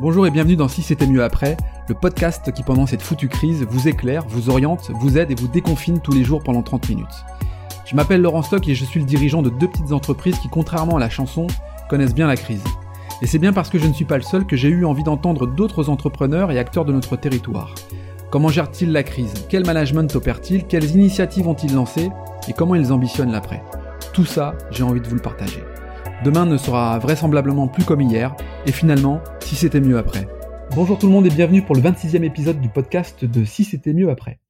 Bonjour et bienvenue dans Si c'était mieux après, le podcast qui pendant cette foutue crise vous éclaire, vous oriente, vous aide et vous déconfine tous les jours pendant 30 minutes. Je m'appelle Laurent Stock et je suis le dirigeant de deux petites entreprises qui, contrairement à la chanson, connaissent bien la crise. Et c'est bien parce que je ne suis pas le seul que j'ai eu envie d'entendre d'autres entrepreneurs et acteurs de notre territoire. Comment gèrent-ils la crise? Quel management opèrent-ils Quelles initiatives ont-ils lancées? Et comment ils ambitionnent l'après? Tout ça, j'ai envie de vous le partager. Demain ne sera vraisemblablement plus comme hier, et finalement, si c'était mieux après. Bonjour tout le monde et bienvenue pour le 26e épisode du podcast de Si c'était mieux après.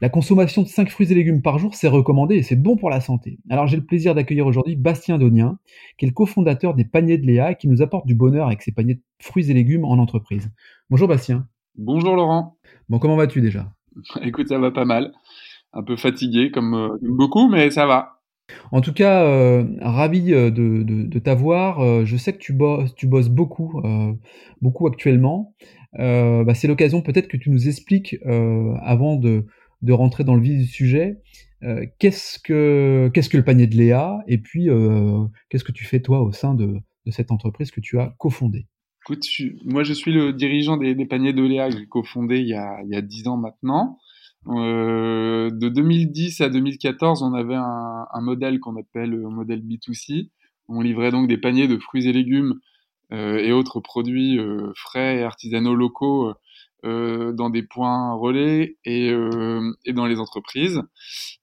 La consommation de 5 fruits et légumes par jour, c'est recommandé et c'est bon pour la santé. Alors j'ai le plaisir d'accueillir aujourd'hui Bastien Donien, qui est le cofondateur des paniers de Léa et qui nous apporte du bonheur avec ses paniers de fruits et légumes en entreprise. Bonjour Bastien. Bonjour Laurent. Bon, comment vas-tu déjà? Écoute, ça va pas mal. Un peu fatigué comme, euh, beaucoup, mais ça va. En tout cas, euh, ravi euh, de, t'avoir. je sais que tu bosses, beaucoup, beaucoup actuellement. Bah, c'est l'occasion peut-être que tu nous expliques, avant de, rentrer dans le vif du sujet, qu'est-ce que le panier de Léa et puis qu'est-ce que tu fais toi au sein de, cette entreprise que tu as cofondée? Écoute, moi je suis le dirigeant des, paniers de Léa que j'ai cofondé il y a, il y a 10 ans maintenant. Euh, de 2010 à 2014, on avait un, un modèle qu'on appelle le modèle B2C. On livrait donc des paniers de fruits et légumes euh, et autres produits euh, frais et artisanaux locaux euh, dans des points relais et, euh, et dans les entreprises.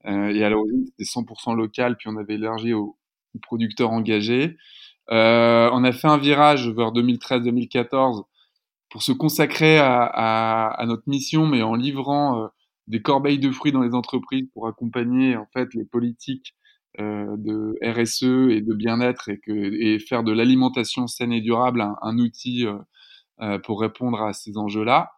Euh, et à l'origine, c'était 100% local, puis on avait élargi aux, producteurs engagés. Euh, on a fait un virage vers 2013-2014 pour se consacrer à, notre mission, mais en livrant euh, des corbeilles de fruits dans les entreprises pour accompagner en fait les politiques euh, de RSE et de bien-être et, et faire de l'alimentation saine et durable un, outil pour répondre à ces enjeux-là.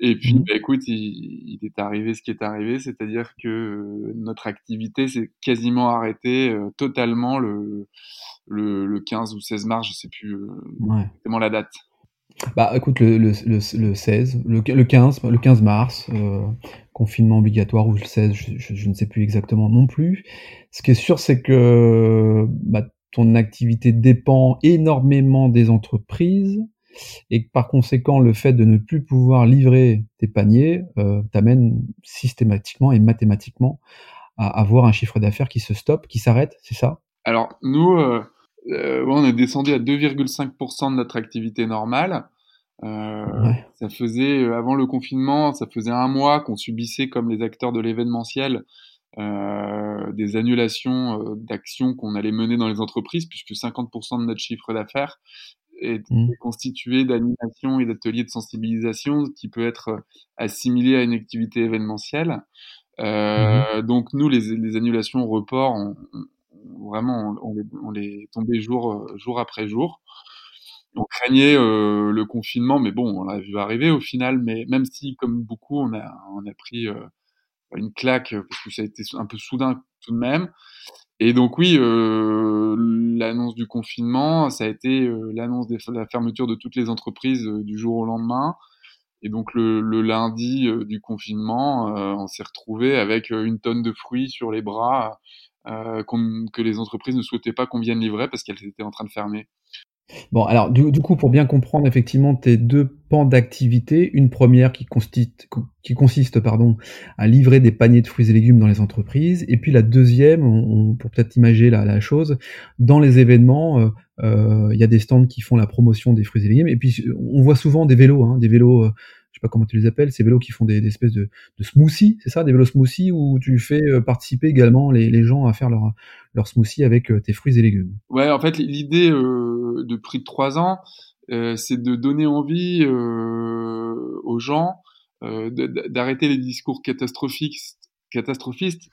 Et puis, mmh. bah, écoute, il, est arrivé ce qui est arrivé, c'est-à-dire que notre activité s'est quasiment arrêtée totalement le, le, 15 ou 16 mars, je sais plus euh, exactement la date. Bah écoute, le, le, le, 16, le, 15, le 15 mars, euh, confinement obligatoire, ou le 16, je, ne sais plus exactement non plus. Ce qui est sûr, c'est que bah, ton activité dépend énormément des entreprises, et que par conséquent, le fait de ne plus pouvoir livrer tes paniers euh, t'amène systématiquement et mathématiquement à avoir un chiffre d'affaires qui se stoppe, qui s'arrête, c'est ça? Alors nous, euh, euh, on est descendu à 2,5% de notre activité normale. Euh, Ça faisait, euh, avant le confinement, ça faisait un mois qu'on subissait, comme les acteurs de l'événementiel, euh, des annulations euh, d'actions qu'on allait mener dans les entreprises, puisque 50% de notre chiffre d'affaires est mmh. constitué d'animations et d'ateliers de sensibilisation qui peut être assimilé à une activité événementielle. Euh, mmh. Donc nous, les, les annulations, reports, on, vraiment, on, on les tombait jour, euh, jour après jour. On craignait euh, le confinement, mais bon, on l'a vu arriver au final. Mais même si, comme beaucoup, on a, on a pris euh, une claque parce que ça a été un peu soudain tout de même. Et donc oui, l'annonce du confinement, ça a été l'annonce de la fermeture de toutes les entreprises du jour au lendemain. Et donc le, le lundi du confinement, on s'est retrouvé avec une tonne de fruits sur les bras euh, que les entreprises ne souhaitaient pas qu'on vienne livrer parce qu'elles étaient en train de fermer. Bon, alors du, coup, pour bien comprendre effectivement tes deux pans d'activité, une première qui consiste, qui consiste pardon, à livrer des paniers de fruits et légumes dans les entreprises, et puis la deuxième, pour peut-être imager la, chose, dans les événements, euh, euh, il y a des stands qui font la promotion des fruits et légumes, et puis on voit souvent des vélos, hein, des vélos je sais pas comment tu les appelles, ces vélos qui font des, espèces de, smoothies, c'est ça, des vélos smoothies où tu fais euh, participer également les, gens à faire leur, smoothie avec euh, tes fruits et légumes. Ouais, en fait, l'idée euh, de prix de 3 ans, c'est de donner envie aux gens d'arrêter les discours catastrophistes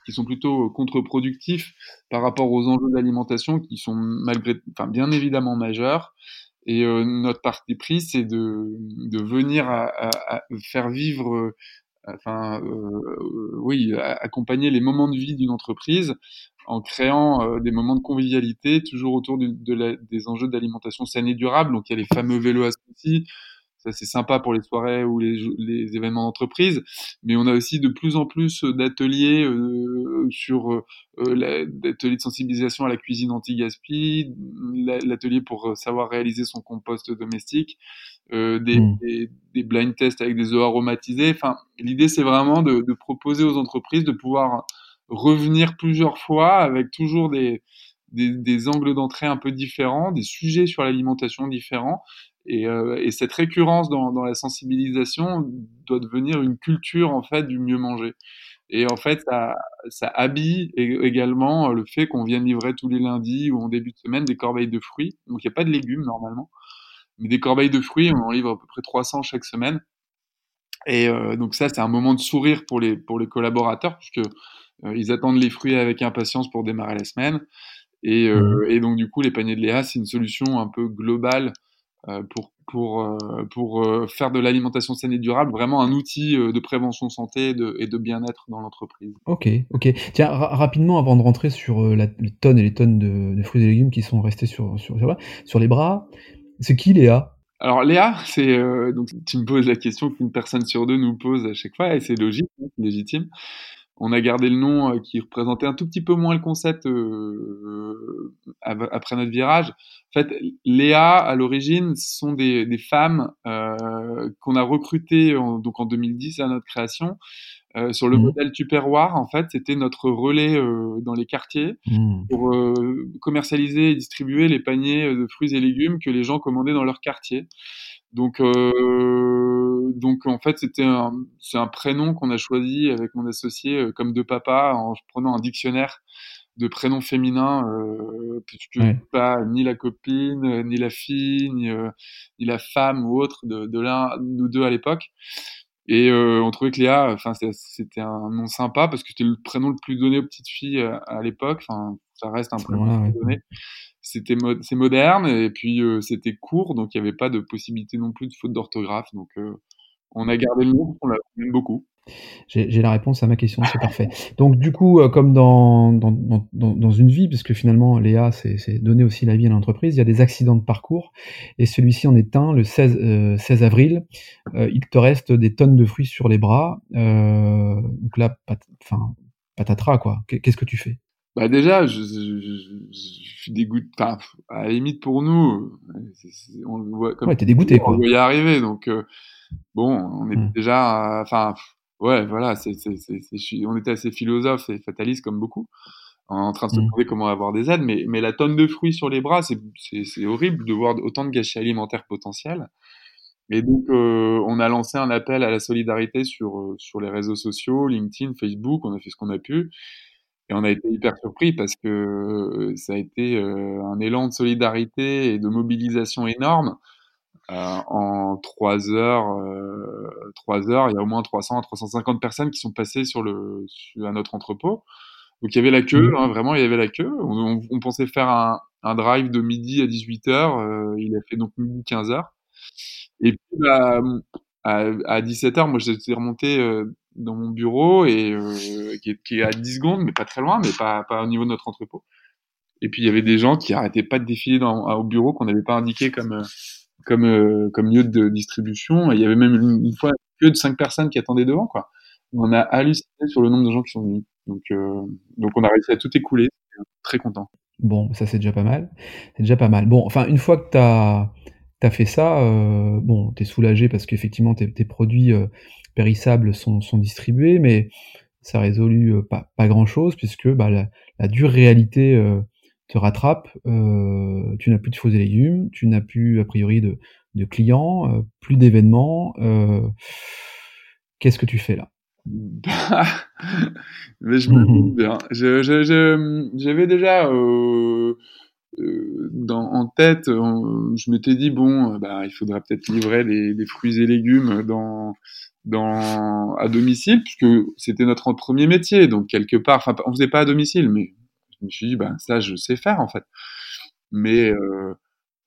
qui sont plutôt contre-productifs par rapport aux enjeux de l'alimentation qui sont bien évidemment majeurs et euh, notre parti pris, c'est de, venir faire vivre, euh, enfin, euh, oui, accompagner les moments de vie d'une entreprise en créant des moments de convivialité toujours autour des enjeux d'alimentation saine et durable. Donc il y a les fameux vélos à ça c'est sympa pour les soirées ou les, les événements d'entreprise, mais on a aussi de plus en plus d'ateliers euh, sur euh, d'ateliers de sensibilisation à la cuisine anti-gaspi, l'atelier pour savoir réaliser son compost domestique, euh, des, mmh. des, des, blind tests avec des eaux aromatisées. Enfin, l'idée c'est vraiment de, de, proposer aux entreprises de pouvoir revenir plusieurs fois avec toujours des, des, des angles d'entrée un peu différents, des sujets sur l'alimentation différents. Et, euh, et, cette récurrence dans, dans, la sensibilisation doit devenir une culture en fait du mieux manger. Et en fait, ça, ça habille également le fait qu'on vienne livrer tous les lundis ou en début de semaine des corbeilles de fruits. Donc il n'y a pas de légumes normalement, mais des corbeilles de fruits, on en livre à peu près 300 chaque semaine. Et euh, donc ça, c'est un moment de sourire pour les pour les collaborateurs puisque euh, ils attendent les fruits avec impatience pour démarrer la semaine. Et, euh, mmh. et donc, du coup, les paniers de Léa, c'est une solution un peu globale euh, pour, pour, pour faire de l'alimentation saine et durable, vraiment un outil de prévention santé et de, et de bien-être dans l'entreprise. Ok, ok. Tiens, rapidement, avant de rentrer sur la, les tonnes et les tonnes de, de, fruits et légumes qui sont restés sur, sur, sur, sur les bras, c'est qui Léa? Alors Léa, c'est donc tu me poses la question qu'une personne sur deux nous pose à chaque fois et c'est logique, hein, légitime on a gardé le nom euh, qui représentait un tout petit peu moins le concept euh, après notre virage. En fait, Léa, à l'origine, sont des, des femmes euh, qu'on a recrutées en, donc en 2010 à notre création. Euh, sur le mmh. modèle Tupperware, en fait, c'était notre relais euh, dans les quartiers mmh. pour euh, commercialiser et distribuer les paniers de fruits et légumes que les gens commandaient dans leur quartier. Donc, euh, donc en fait, c'était un, c'est un prénom qu'on a choisi avec mon associé euh, comme de papa en prenant un dictionnaire de prénoms féminins, euh, puisque pas ni la copine, ni la fille, ni, euh, ni la femme ou autre de, de l'un, nous deux à l'époque. Et euh, on trouvait que Léa, enfin, c'était un nom sympa parce que c'était le prénom le plus donné aux petites filles à, à l'époque. Enfin, ça reste un prénom donné c'était c'est moderne et puis euh, c'était court, donc il n'y avait pas de possibilité non plus de faute d'orthographe. Donc euh, on a gardé le nom, on l'aime beaucoup. J'ai la réponse à ma question, c'est parfait. Donc du coup, euh, comme dans, dans, dans, dans, une vie, puisque finalement Léa, c'est donner aussi la vie à l'entreprise, il y a des accidents de parcours, et celui-ci en est un, le 16, 16 avril, il te reste des tonnes de fruits sur les bras, donc là, enfin, patatras quoi, qu'est-ce que tu fais? Bah déjà, je, je, je, suis dégoûté. Enfin, à la limite pour nous, on le voit comme ouais, t'es dégoûté quoi. On va y arriver, donc euh, bon, on est mmh. déjà. Enfin, ouais, voilà, c'est, c'est, c'est, on était assez philosophe et fataliste comme beaucoup, en train de se mmh. demander comment avoir des aides, mais, mais la tonne de fruits sur les bras, c'est, horrible de voir autant de gâchis alimentaires potentiels. Et donc, euh, on a lancé un appel à la solidarité sur, euh, sur les réseaux sociaux, LinkedIn, Facebook, on a fait ce qu'on a pu. Et on a été hyper surpris parce que euh, ça a été un élan de solidarité et de mobilisation énorme. Euh, en trois heures, trois heures, il y a au moins 300 à 350 personnes qui sont passées sur le, sur, à notre entrepôt. Donc il y avait la queue, mmh. hein, vraiment il y avait la queue. On, on, pensait faire un, un, drive de midi à 18h, il a fait donc midi 15h. Et puis bah, à, à 17h, moi j'étais remonté dans mon bureau et euh, qui, est, qui, est, à 10 secondes, mais pas très loin, mais pas, pas au niveau de notre entrepôt. Et puis il y avait des gens qui arrêtaient pas de défiler dans, au bureau qu'on n'avait pas indiqué comme euh, comme euh, comme lieu de distribution. Et il y avait même une, fois que de cinq personnes qui attendaient devant quoi. On a halluciné sur le nombre de gens qui sont venus. Donc euh, donc on a réussi à tout écouler. Très content. Bon, ça c'est déjà pas mal. C'est déjà pas mal. Bon, enfin une fois que tu as fait ça, euh, bon, t'es soulagé parce qu'effectivement tes, produits périssables sont, sont distribués, mais ça résolue pas, pas grand-chose puisque bah, la, dure réalité te rattrape. Euh, tu n'as plus de faux et légumes, tu n'as plus a priori de, de clients, euh, plus d'événements. Euh, qu'est-ce que tu fais là? Mais je me bien. J'avais déjà dans, en tête, je m'étais dit bon, bah, il faudra peut-être livrer des, des, fruits et légumes dans dans, à domicile, puisque c'était notre premier métier. Donc, quelque part, enfin, on faisait pas à domicile, mais je me suis dit, ben, ça, je sais faire, en fait. Mais, euh,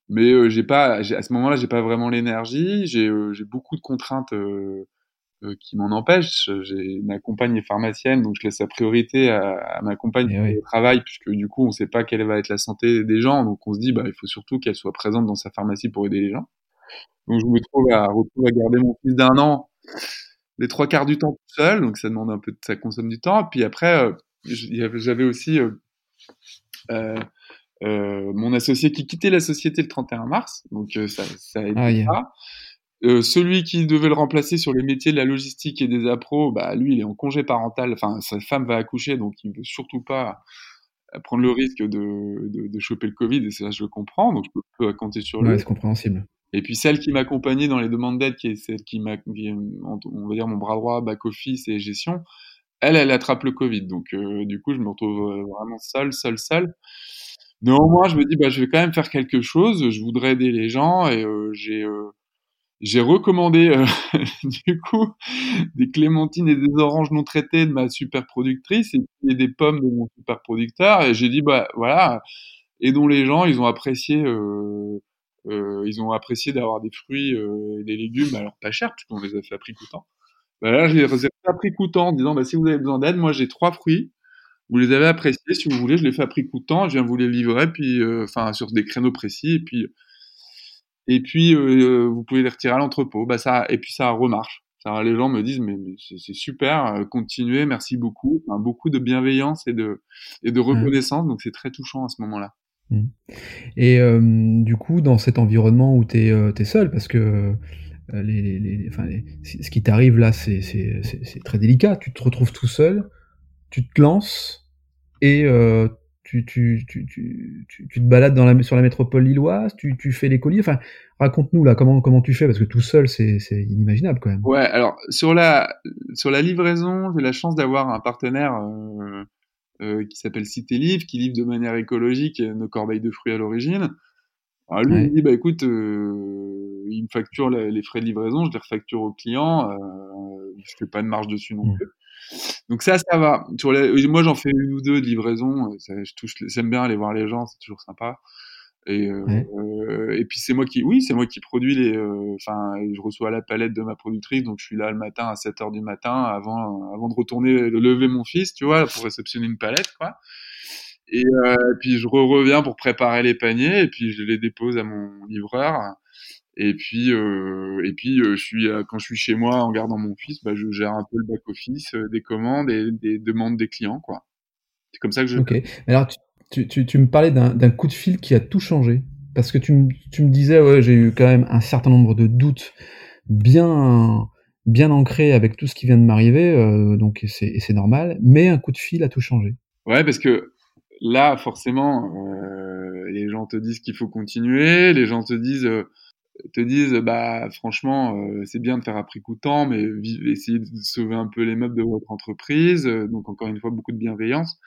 mais euh, j'ai pas, à ce moment-là, j'ai pas vraiment l'énergie. J'ai euh, beaucoup de contraintes qui m'en empêchent. J'ai ma compagne est pharmacienne, donc je laisse la priorité à, à ma compagne eh oui. travail, puisque du coup, on sait pas quelle va être la santé des gens. Donc, on se dit, bah, il faut surtout qu'elle soit présente dans sa pharmacie pour aider les gens. Donc je me trouve à, retrouver à garder mon fils d'un an les trois quarts du temps tout seul, donc ça demande un peu, ça consomme du temps. Puis après, j'avais aussi euh, mon associé qui quittait la société le 31 mars, donc euh, ça, ça aide pas. Euh, celui qui devait le remplacer sur les métiers de la logistique et des appros, bah lui il est en congé parental, enfin sa femme va accoucher donc il veut surtout pas prendre le risque de, de, de choper le Covid et ça je le comprends donc je peux, compter sur lui. Ouais, c'est compréhensible. Et puis celle qui m'accompagnait dans les demandes d'aide, qui est celle qui m'a, on va dire mon bras droit, back office et gestion, elle, elle attrape le Covid. Donc, euh, du coup, je me retrouve euh, vraiment seul, seul, seul. Néanmoins, je me dis, bah, je vais quand même faire quelque chose. Je voudrais aider les gens et euh, j'ai j'ai recommandé du coup des clémentines et des oranges non traitées de ma super productrice et, des pommes de mon super producteur. Et j'ai dit, bah voilà, aidons les gens. Ils ont apprécié. ils ont apprécié d'avoir des fruits et des légumes, alors pas cher, puisqu'on les a fait à prix coûtant. Bah là, je les ai fait à prix coûtant en disant bah, si vous avez besoin d'aide, moi j'ai trois fruits. Vous les avez appréciés, si vous voulez, je les fais à prix coûtant, je viens vous les livrer, puis euh, enfin sur des créneaux précis, et puis et puis euh, vous pouvez les retirer à l'entrepôt. Bah ça et puis ça remarche. Ça, les gens me disent mais, c'est super, euh, continuez, merci beaucoup, enfin, beaucoup de bienveillance et de et de mmh. reconnaissance, donc c'est très touchant à ce moment-là. Mmh. Et du coup, dans cet environnement où tu es, es, seul, parce que euh, les, ce qui t'arrive là, c'est très délicat. Tu te retrouves tout seul, tu te lances et euh, tu, tu, te balades sur la métropole lilloise, tu, fais les colis. Raconte-nous là comment tu fais? Parce que tout seul, c'est inimaginable quand même. Ouais, alors sur la livraison, j'ai la chance d'avoir un partenaire. Euh, qui s'appelle Cité Livre, qui livre de manière écologique nos corbeilles de fruits à l'origine. Alors lui, il me dit, bah écoute, euh, il me facture les frais de livraison, je les refacture au client, euh, je fais pas de marge dessus non plus. Donc ça, ça va. Sur moi, j'en fais une ou deux de livraison. Ça, je touche, j'aime bien aller voir les gens, c'est toujours sympa. Et, euh, et puis c'est moi qui, oui, c'est moi qui produis les. Euh, enfin, je reçois la palette de ma productrice, donc je suis là le matin à 7 heures du matin avant, avant de retourner lever mon fils, tu vois, pour réceptionner une palette, quoi. Et euh, puis je reviens pour préparer les paniers et puis je les dépose à mon livreur. Et puis euh, et puis euh, je suis euh, quand je suis chez moi en gardant mon fils, bah, je gère un peu le back office, euh, des commandes et des demandes des clients quoi. C'est comme ça que je. Ok. Alors tu, tu, tu me parlais d'un coup de fil qui a tout changé parce que tu me tu me disais ouais j'ai eu quand même un certain nombre de doutes bien bien ancrés avec tout ce qui vient de m'arriver donc c'est c'est normal mais un coup de fil a tout changé. Ouais parce que là, forcément, euh, les gens te disent qu'il faut continuer, les gens te disent, euh, te disent, bah franchement, euh, c'est bien de faire à prix coûtant, mais essayez de sauver un peu les meubles de votre entreprise. donc encore une fois, beaucoup de bienveillance.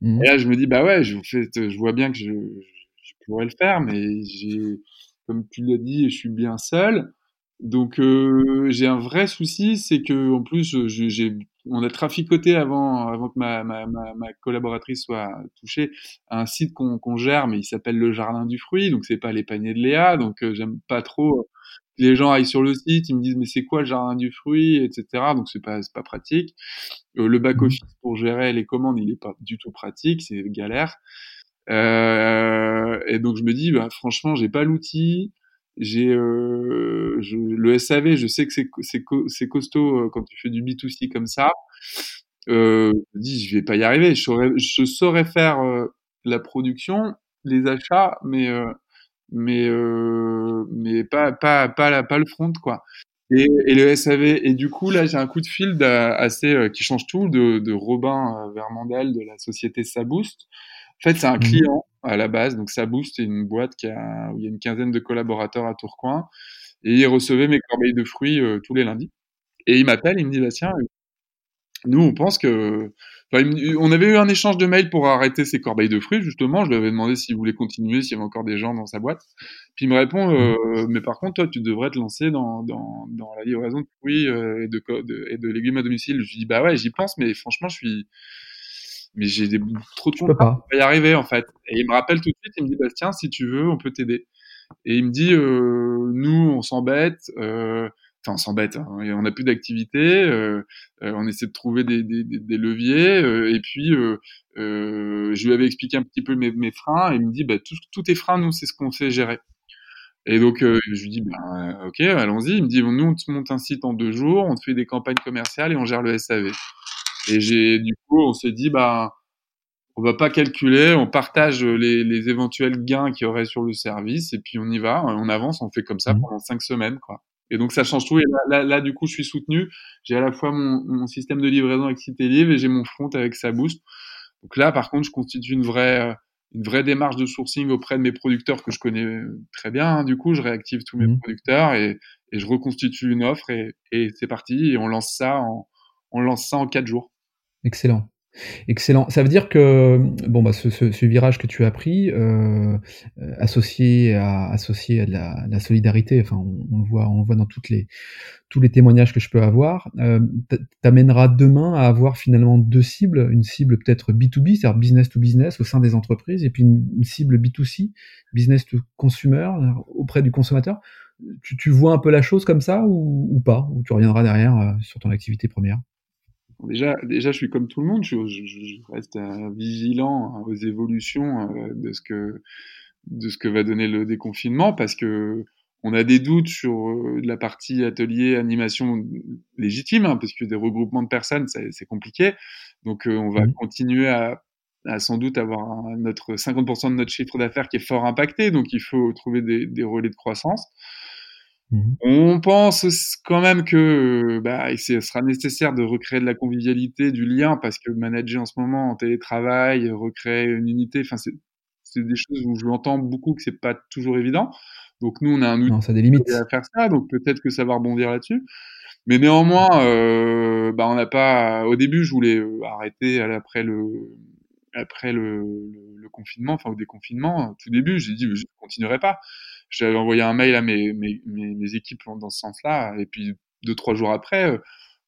Mmh. Et là, je me dis, bah ouais, je, je vois bien que je, je pourrais le faire, mais j'ai, comme tu l'as dit, je suis bien seul. Donc euh, j'ai un vrai souci, c'est que en plus j'ai on a traficoté avant avant que ma, ma, ma, ma collaboratrice soit touchée un site qu'on gère, mais il s'appelle le Jardin du Fruit, donc c'est pas les paniers de Léa, donc euh, j'aime pas trop que les gens aillent sur le site, ils me disent mais c'est quoi le Jardin du Fruit, etc. Donc c'est pas pas pratique. Euh, le back mmh. office pour gérer les commandes, il est pas du tout pratique, c'est galère. Euh, et donc je me dis bah franchement j'ai pas l'outil j'ai euh, le SAV, je sais que c'est costaud euh, quand tu fais du B2C comme ça. Euh, je dis, je vais pas y arriver. Je saurais, faire la production, les achats, mais mais mais pas pas pas la, pas le front quoi. Et, et, le SAV. Et du coup, là, j'ai un coup de fil assez qui change tout de, de Robin Vermandel de la société Saboost. En fait, c'est un mmh client à la base. Donc ça booste, c'est une boîte qui a, où il y a une quinzaine de collaborateurs à Tourcoing. Et il recevait mes corbeilles de fruits euh, tous les lundis. Et il m'appelle, il me dit, bah tiens, nous on pense que... Enfin, on avait eu un échange de mails pour arrêter ces corbeilles de fruits, justement. Je lui avais demandé s'il voulait continuer, s'il y avait encore des gens dans sa boîte. Puis il me répond, euh, mais par contre, toi, tu devrais te lancer dans, dans, dans la livraison de fruits euh, et, de, de, et de légumes à domicile. Je lui dis, bah ouais, j'y pense, mais franchement, je suis mais j'ai des, trop de contrats pour y arriver en fait. Et il me rappelle tout de suite, il me dit Bastien, si tu veux, on peut t'aider. Et il me dit, euh, nous, on s'embête, euh, enfin on s'embête, hein, on n'a plus d'activité, euh, euh, on essaie de trouver des, des, des leviers, et puis je lui avais expliqué un petit peu mes, mes freins, et il me dit, bah, tous tes freins, nous, c'est ce qu'on sait gérer. Et donc, je lui dis, ben, ok, allons-y. Il me dit, nous, on te monte un site en deux jours, on te fait des campagnes commerciales et on gère le SAV. Et j'ai, du coup, on s'est dit, bah, on va pas calculer, on partage les, les éventuels gains qu'il y aurait sur le service et puis on y va, on avance, on fait comme ça mmh. pendant cinq semaines, quoi. Et donc ça change tout. Et là, là, du coup, je suis soutenu. J'ai à la fois mon, mon, système de livraison avec Live et j'ai mon front avec sa boost. Donc là, par contre, je constitue une vraie, une vraie démarche de sourcing auprès de mes producteurs que je connais très bien. Hein. Du coup, je réactive tous mes mmh. producteurs et, et, je reconstitue une offre et, et c'est parti. Et on lance ça en, on lance ça en quatre jours. Excellent. Excellent. Ça veut dire que bon bah ce, ce, virage que tu as pris, euh, associé à associé à de la, solidarité, enfin on, le voit, on voit dans toutes les tous les témoignages que je peux avoir, euh, t'amènera demain à avoir finalement deux cibles, une cible peut-être B2B, c'est-à-dire business to business au sein des entreprises, et puis une, cible B2C, business to consumer, auprès du consommateur. Tu, vois un peu la chose comme ça ou, ou pas? Ou tu reviendras derrière euh, sur ton activité première? Déjà, déjà, je suis comme tout le monde, je, je, reste vigilant aux évolutions euh, de ce que de ce que va donner le déconfinement, parce que on a des doutes sur euh, la partie atelier animation légitime, hein, parce que des regroupements de personnes, c'est compliqué. Donc, euh, on va mmh. continuer à, à, sans doute avoir notre 50% de notre chiffre d'affaires qui est fort impacté. Donc, il faut trouver des, des relais de croissance. Mmh On pense quand même que bah, ce sera nécessaire de recréer de la convivialité, du lien, parce que manager en ce moment en télétravail, recréer une unité, enfin c'est des choses où je l'entends beaucoup que c'est pas toujours évident. Donc nous on a un outil ça à faire ça, donc peut-être que ça va rebondir là-dessus. Mais néanmoins, euh, bah on n'a pas. Au début, je voulais euh, arrêter après le après le, le, confinement, enfin au déconfinement. Tout début, j'ai dit je continuerai pas j'avais envoyé un mail à mes, mes, mes, équipes dans ce sens-là. Et puis, deux, trois jours après, euh,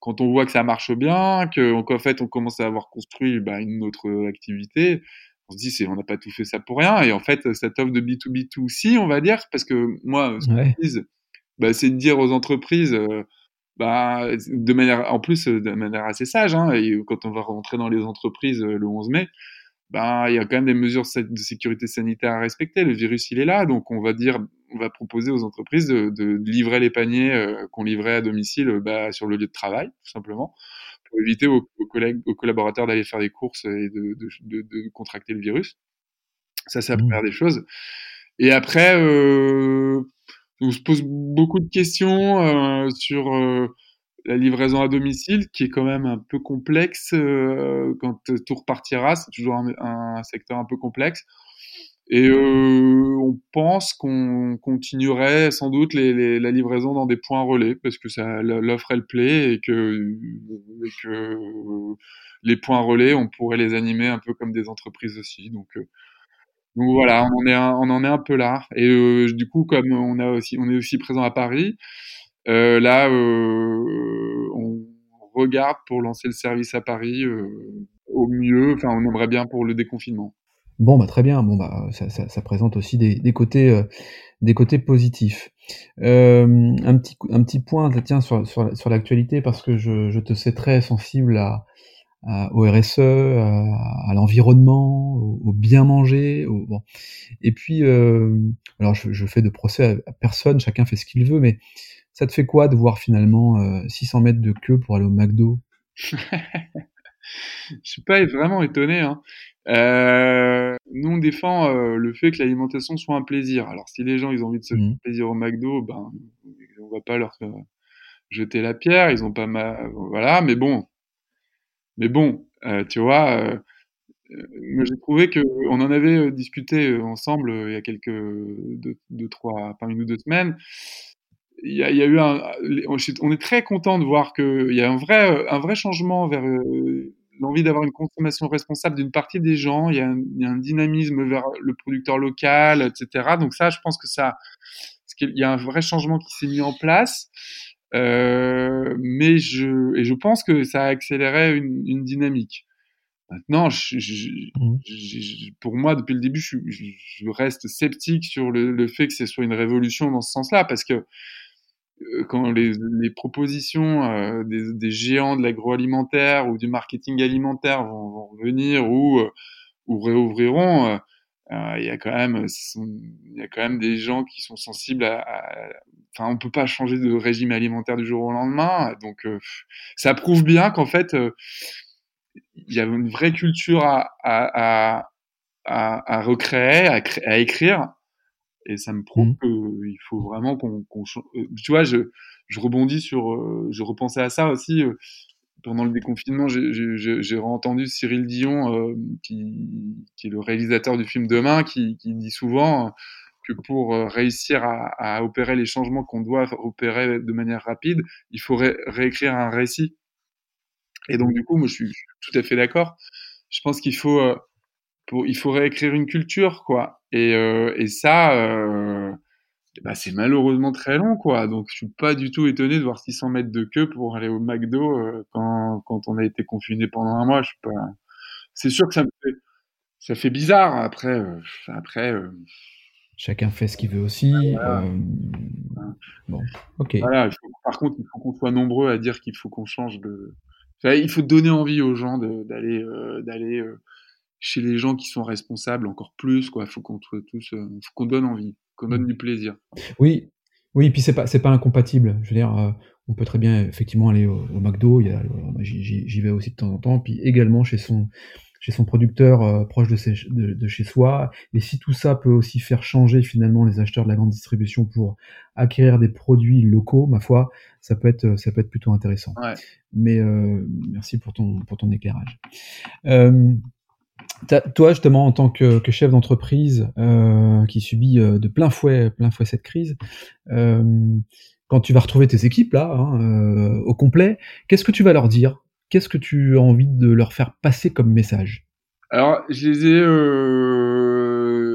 quand on voit que ça marche bien, qu'en fait, on commence à avoir construit bah, une autre activité, on se dit, c'est, on n'a pas tout fait ça pour rien. Et en fait, cette offre de B2B2C, on va dire, parce que moi, ce que bah, c'est de dire aux entreprises, euh, bah, de manière, en plus, de manière assez sage, hein, et quand on va rentrer dans les entreprises euh, le 11 mai, ben, il y a quand même des mesures de sécurité sanitaire à respecter. Le virus, il est là, donc on va dire, on va proposer aux entreprises de, de livrer les paniers euh, qu'on livrait à domicile euh, bah, sur le lieu de travail, tout simplement, pour éviter aux, collègues, aux collaborateurs d'aller faire des courses et de, de, de contracter le virus. Ça, c'est la mmh. première des choses. Et après, euh, on se pose beaucoup de questions euh, sur euh, la livraison à domicile, qui est quand même un peu complexe quand tout repartira. C'est toujours un, secteur un peu complexe. Et euh, on pense qu'on continuerait sans doute la livraison dans des points relais parce que ça l'offre elle plaît et que, que les points relais on pourrait les animer un peu comme des entreprises aussi. Donc, euh, voilà, on en est un, peu là. Et euh, du coup, comme on on est aussi présent à Paris, euh, là, euh, on regarde pour lancer le service à Paris euh, au mieux. Enfin, on aimerait bien pour le déconfinement. Bon, bah très bien. Bon, bah ça, présente aussi des, côtés, euh, des côtés positifs. Un petit, un petit point, tiens, sur, sur, l'actualité, parce que je, te sais très sensible à, au RSE, à, l'environnement, au, bien manger. Et puis, alors je, je, fais de procès à, personne, chacun fait ce qu'il veut, mais ça te fait quoi de voir finalement 600 euh, mètres de queue pour aller au McDo? Je suis pas vraiment étonné. Hein. Euh, nous, on défend euh, le fait que l'alimentation soit un plaisir. Alors, si les gens ils ont envie de se faire mmh. plaisir au McDo, ben, on va pas leur jeter la pierre. Ils ont pas mal, voilà. Mais bon, mais bon, tu vois, j'ai trouvé que on en avait discuté ensemble il y a quelques deux, deux trois, pas une ou deux semaines il y, a, y a eu un, on est très content de voir qu'il y a un vrai, un vrai changement vers euh, l'envie d'avoir une consommation responsable d'une partie des gens. Il y, a un, il y, a un, dynamisme vers le producteur local, etc. Donc ça, je pense que ça, il y a un vrai changement qui s'est mis en place. Euh, mais je, et je pense que ça a accéléré une, une dynamique. Maintenant, je, mmh. je, pour moi, depuis le début, je, reste sceptique sur le, le, fait que ce soit une révolution dans ce sens-là, parce que quand les, les propositions euh, des, des, géants de l'agroalimentaire ou du marketing alimentaire vont, vont revenir ou, euh, ou réouvriront, il y a quand même, il y a quand même des gens qui sont sensibles à, enfin, on peut pas changer de régime alimentaire du jour au lendemain. Donc, ça prouve bien qu'en fait, il y a une vraie culture à, à, à, à recréer, à, à, écrire. Et ça me prouve mmh. qu'il faut vraiment qu'on, qu'on, tu vois, je, je rebondis sur, je repensais à ça aussi pendant le déconfinement, j'ai entendu Cyril Dion, euh, qui, qui, est le réalisateur du film Demain, qui, qui dit souvent que pour euh, réussir à, à opérer les changements qu'on doit opérer de manière rapide, il faut réécrire un récit. Et donc du coup, moi, je suis, tout à fait d'accord. Je pense qu'il faut, euh, pour, il faut réécrire une culture, quoi. Et, et ça bah, c'est malheureusement très long, quoi. Donc, je suis pas du tout étonné de voir 600 mètres de queue pour aller au McDo euh, quand, quand on a été confiné pendant un mois. Je suis pas. C'est sûr que ça me fait, ça fait bizarre. Après, euh, après. Euh, Chacun fait ce qu'il veut aussi. Bon, ok. Voilà, par contre, il faut qu'on soit nombreux à dire qu'il faut qu'on change de. il faut donner envie aux gens d'aller, d'aller chez les gens qui sont responsables encore plus. Quoi, faut qu'on tous, faut qu'on donne envie qu'on donne du plaisir. Oui, oui, et puis c'est pas c'est pas incompatible. Je veux dire, euh, on peut très bien effectivement aller au, McDo. Il j'y vais aussi de temps en temps, puis également chez son chez son producteur euh, proche de, de, chez soi. Et si tout ça peut aussi faire changer finalement les acheteurs de la grande distribution pour acquérir des produits locaux, ma foi, ça peut être ça peut être plutôt intéressant. Mais euh, merci pour ton pour ton éclairage. Toi, justement, en tant que, chef d'entreprise euh, qui subit euh, de plein fouet, cette crise, euh, quand tu vas retrouver tes équipes là, hein, au complet, qu'est-ce que tu vas leur dire? Qu'est-ce que tu as envie de leur faire passer comme message? Alors, je les ai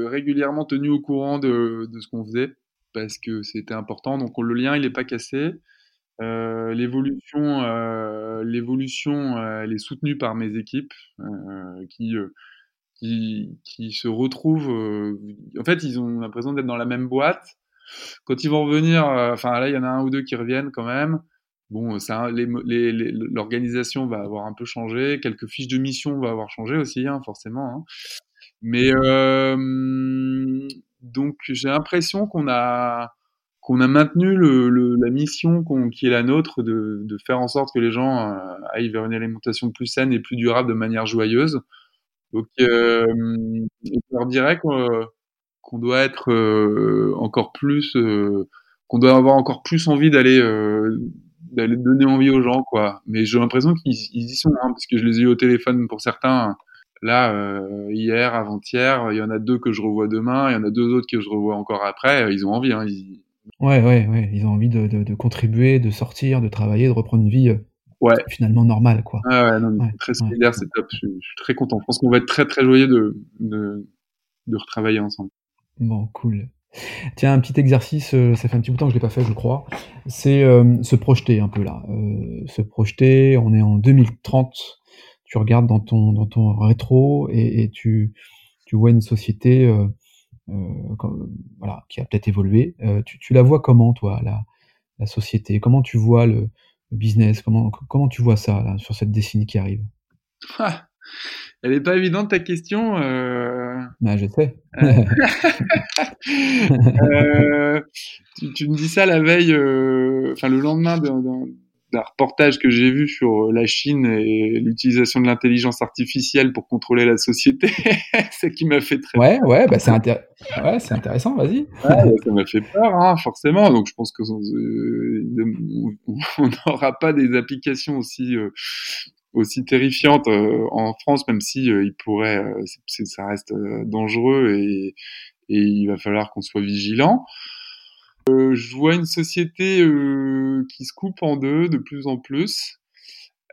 régulièrement tenus au courant de, ce qu'on faisait parce que c'était important. Donc, le lien, il n'est pas cassé. L'évolution, l'évolution, elle est soutenue par mes équipes qui qui, qui se retrouvent. Euh, en fait, ils ont l'impression d'être dans la même boîte. Quand ils vont revenir, euh, enfin là, il y en a un ou deux qui reviennent quand même. Bon, ça, l'organisation va avoir un peu changé, quelques fiches de mission vont avoir changé aussi, hein, forcément. Hein. Mais euh, donc j'ai l'impression qu'on a qu'on a maintenu le, le, la mission qui est la nôtre de, de, faire en sorte que les gens euh, aillent vers une alimentation plus saine et plus durable de manière joyeuse. Donc, euh, je leur dirais qu'on doit être euh, encore plus, euh, qu'on doit avoir encore plus envie d'aller d'aller donner envie aux gens, quoi. Mais j'ai l'impression qu'ils y sont, hein, parce que je les ai eu au téléphone pour certains. Là, hier, avant-hier, il y en a deux que je revois demain, il y en a deux autres que je revois encore après. Ils ont envie. Hein. Ouais, ouais, ouais. Ils ont envie de, de, de, contribuer, de sortir, de travailler, de reprendre une vie ouais. finalement normal quoi. Ah ouais, non, très solidaire, c'est top. Je, suis très content. Je pense qu'on va être très très joyeux de, de, de retravailler ensemble. Bon, cool. Tiens, un petit exercice, euh, ça fait un petit bout de temps que je l'ai pas fait, je crois. C'est euh, se projeter un peu là. Euh, se projeter, on est en 2030, tu regardes dans ton, dans ton rétro et, et tu, tu vois une société euh, comme, voilà, qui a peut-être évolué. Tu, tu, la vois comment, toi, la, la société? Comment tu vois le, business? Comment, comment tu vois ça là, sur cette décennie qui arrive? Ah, Elle n'est pas évidente ta question. Euh... Bah, je sais. euh, tu, tu, me dis ça la veille, euh, enfin le lendemain d'un d'un reportage que j'ai vu sur la Chine et l'utilisation de l'intelligence artificielle pour contrôler la société, c'est qui m'a fait très ouais, peur. Ouais, bah c'est ouais, c'est intéressant, vas-y. Ouais, ça m'a fait peur, hein, forcément. Donc je pense que euh, on n'aura pas des applications aussi euh, aussi terrifiantes euh, en France, même si il pourrait, ça reste dangereux et, et il va falloir qu'on soit vigilant. Euh, je vois une société euh, qui se coupe en deux de plus en plus,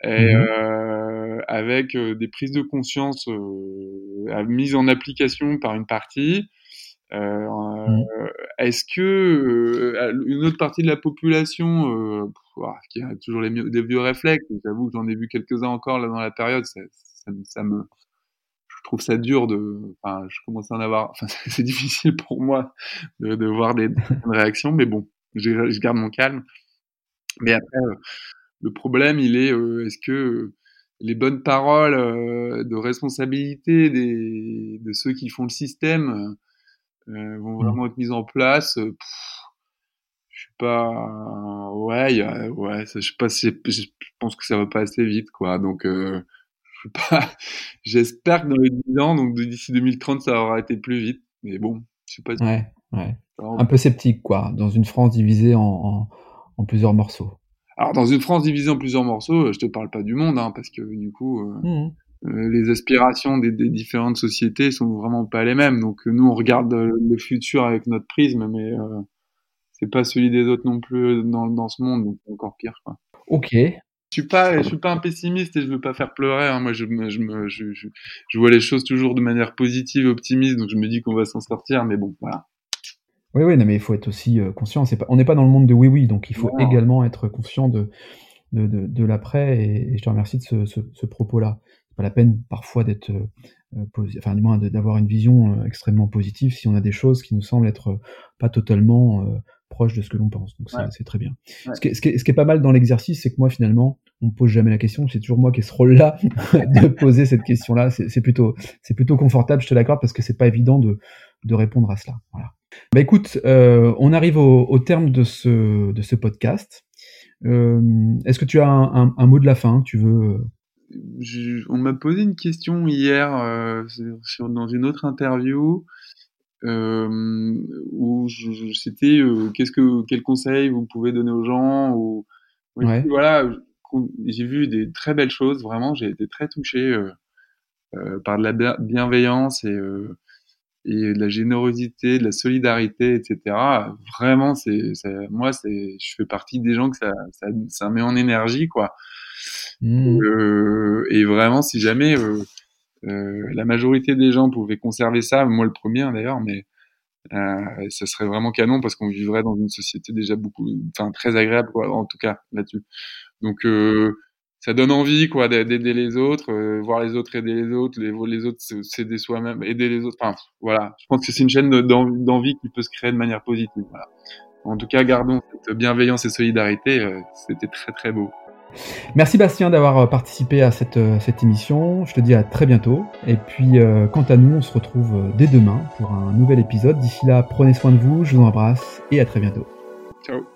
et, mmh euh, avec des prises de conscience mises en application par une partie. Mmh. Est-ce que une autre partie de la population, qui a toujours les, des vieux réflexes, j'avoue que j'en ai vu quelques-uns encore là dans la période, ça, ça, ça me je trouve ça dur de, enfin, je commence à en avoir, enfin, c'est difficile pour moi de, de voir des, des, réactions, mais bon, je, je, garde mon calme. Mais après, euh, le problème, il est, euh, est-ce que, les bonnes paroles de responsabilité des, de ceux qui font le système vont mmh. vraiment être mises en place. je suis pas, ouais, ouais, je sais pas, je pense que ça va pas assez vite, quoi. Donc, pas, j'espère que dans les 10 ans, donc d'ici 2030, ça aura été plus vite. Mais bon, je sais pas. Ouais, ouais. Un peu sceptique, quoi, dans une France divisée en, en, plusieurs morceaux. Alors, dans une France divisée en plusieurs morceaux, je te parle pas du monde, hein, parce que du coup, euh, mmh. euh, les aspirations des, des, différentes sociétés sont vraiment pas les mêmes. Donc, nous, on regarde le futur avec notre prisme, mais euh, c'est pas celui des autres non plus dans, dans ce monde, donc encore pire, quoi. Ok, je suis pas, je suis pas un pessimiste et je veux pas faire pleurer. Hein. Moi, je, je, me, je, je, vois les choses toujours de manière positive, optimiste. Donc, je me dis qu'on va s'en sortir. Mais bon, voilà. Oui, oui, non, mais il faut être aussi euh, conscient. C'est pas, on n'est pas dans le monde de oui, oui. Donc, il faut également être conscient de, de, de, de l'après. Et, je te remercie de ce, ce, ce propos-là. C'est pas la peine parfois d'être, euh, euh enfin, du moins d'avoir une vision euh, extrêmement positive si on a des choses qui nous semblent être pas totalement proche de ce que l'on pense. Donc c'est très bien. Ce, qui est, ce, qui est, ce, qui est, pas mal dans l'exercice, c'est que moi finalement, on pose jamais la question. C'est toujours moi qui ai ce rôle-là de poser cette question-là. C'est plutôt, c'est plutôt confortable, je te l'accorde, parce que c'est pas évident de, de répondre à cela. Voilà. Bah écoute, euh, on arrive au, au, terme de ce, de ce podcast. Euh, Est-ce que tu as un, un, un, mot de la fin Tu veux je, On m'a posé une question hier euh, sur, dans une autre interview euh, où c'était euh, qu'est-ce que quel conseil vous pouvez donner aux gens ou voilà j'ai vu des très belles choses vraiment j'ai été très touché euh, euh par de la bienveillance et euh, et de la générosité de la solidarité etc vraiment c'est moi c'est je fais partie des gens que ça ça, ça met en énergie quoi mmh. et vraiment si jamais euh, la majorité des gens pouvaient conserver ça, moi le premier hein, d'ailleurs, mais euh, ça serait vraiment canon parce qu'on vivrait dans une société déjà beaucoup, enfin très agréable quoi, en tout cas là-dessus. Donc euh, ça donne envie quoi d'aider les autres, euh, voir les autres aider les autres, les, les autres s'aider soi-même, aider les autres. Enfin voilà, je pense que c'est une chaîne d'envie qui peut se créer de manière positive. Voilà. En tout cas, gardons cette bienveillance et solidarité. Euh, c'était très très beau. Merci Bastien d'avoir euh, participé à cette, euh, cette, émission. Je te dis à très bientôt. Et puis, euh, quant à nous, on se retrouve dès demain pour un nouvel épisode. D'ici là, prenez soin de vous, je vous embrasse et à très bientôt. Ciao.